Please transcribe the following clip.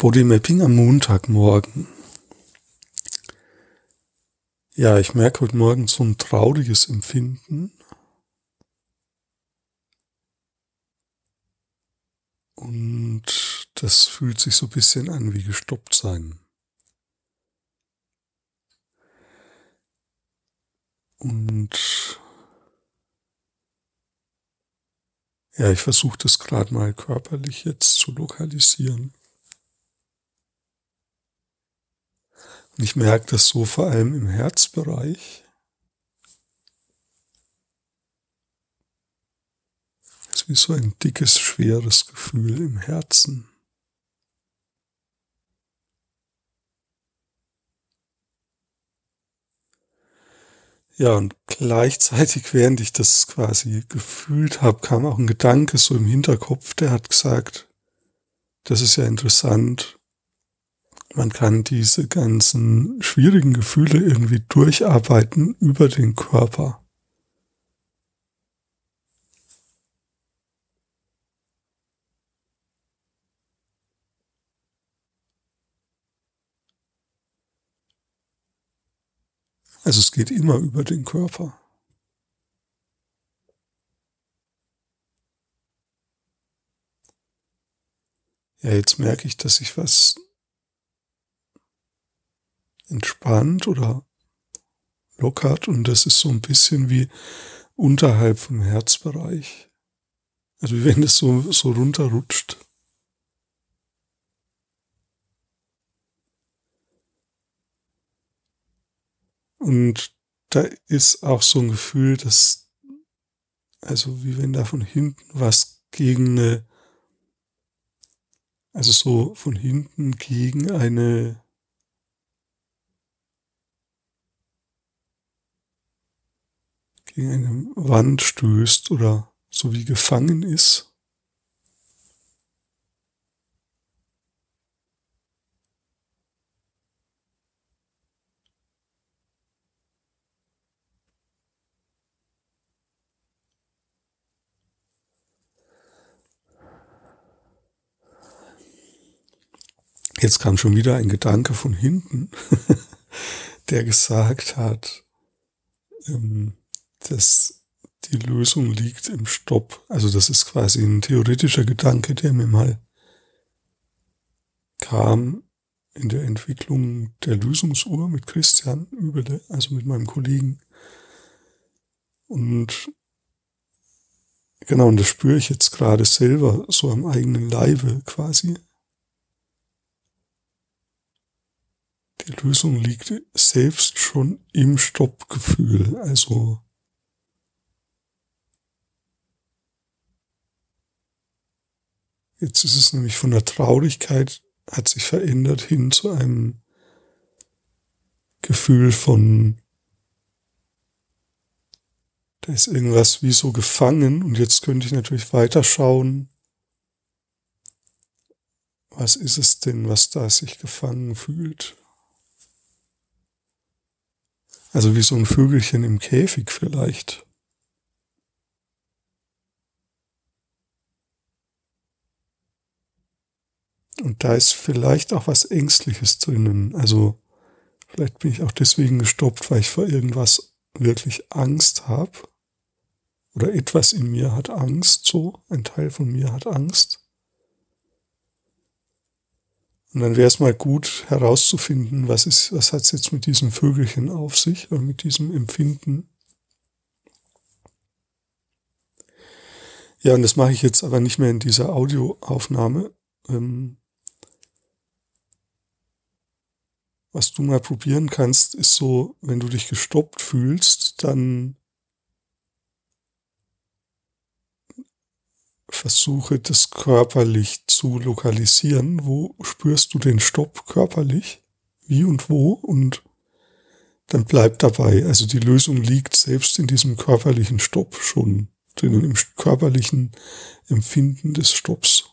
Bodymapping am Montagmorgen. Ja, ich merke heute Morgen so ein trauriges Empfinden. Und das fühlt sich so ein bisschen an wie gestoppt sein. Und ja, ich versuche das gerade mal körperlich jetzt zu lokalisieren. Und ich merke das so vor allem im Herzbereich. Es ist wie so ein dickes, schweres Gefühl im Herzen. Ja, und gleichzeitig, während ich das quasi gefühlt habe, kam auch ein Gedanke so im Hinterkopf, der hat gesagt, das ist ja interessant, man kann diese ganzen schwierigen Gefühle irgendwie durcharbeiten über den Körper. Also es geht immer über den Körper. Ja, jetzt merke ich, dass ich was entspannt oder lockert und das ist so ein bisschen wie unterhalb vom Herzbereich. Also wie wenn es so, so runterrutscht. Und da ist auch so ein Gefühl, dass, also wie wenn da von hinten was gegen eine, also so von hinten gegen eine gegen eine Wand stößt oder so wie gefangen ist. Jetzt kam schon wieder ein Gedanke von hinten, der gesagt hat, ähm, dass die Lösung liegt im Stopp. Also das ist quasi ein theoretischer Gedanke, der mir mal kam in der Entwicklung der Lösungsuhr mit Christian Übele, also mit meinem Kollegen. Und genau, und das spüre ich jetzt gerade selber so am eigenen Leibe quasi. Die Lösung liegt selbst schon im Stoppgefühl. Also Jetzt ist es nämlich von der Traurigkeit, hat sich verändert hin zu einem Gefühl von, da ist irgendwas wie so gefangen und jetzt könnte ich natürlich weiterschauen, was ist es denn, was da sich gefangen fühlt. Also wie so ein Vögelchen im Käfig vielleicht. Und da ist vielleicht auch was Ängstliches drinnen. Also vielleicht bin ich auch deswegen gestoppt, weil ich vor irgendwas wirklich Angst habe. Oder etwas in mir hat Angst, so. Ein Teil von mir hat Angst. Und dann wäre es mal gut herauszufinden, was ist, was hat es jetzt mit diesem Vögelchen auf sich oder mit diesem Empfinden. Ja, und das mache ich jetzt aber nicht mehr in dieser Audioaufnahme, ähm, was du mal probieren kannst, ist so, wenn du dich gestoppt fühlst, dann versuche das körperlich zu lokalisieren. Wo spürst du den Stopp körperlich? Wie und wo? Und dann bleib dabei. Also die Lösung liegt selbst in diesem körperlichen Stopp schon drinnen, im körperlichen Empfinden des Stopps.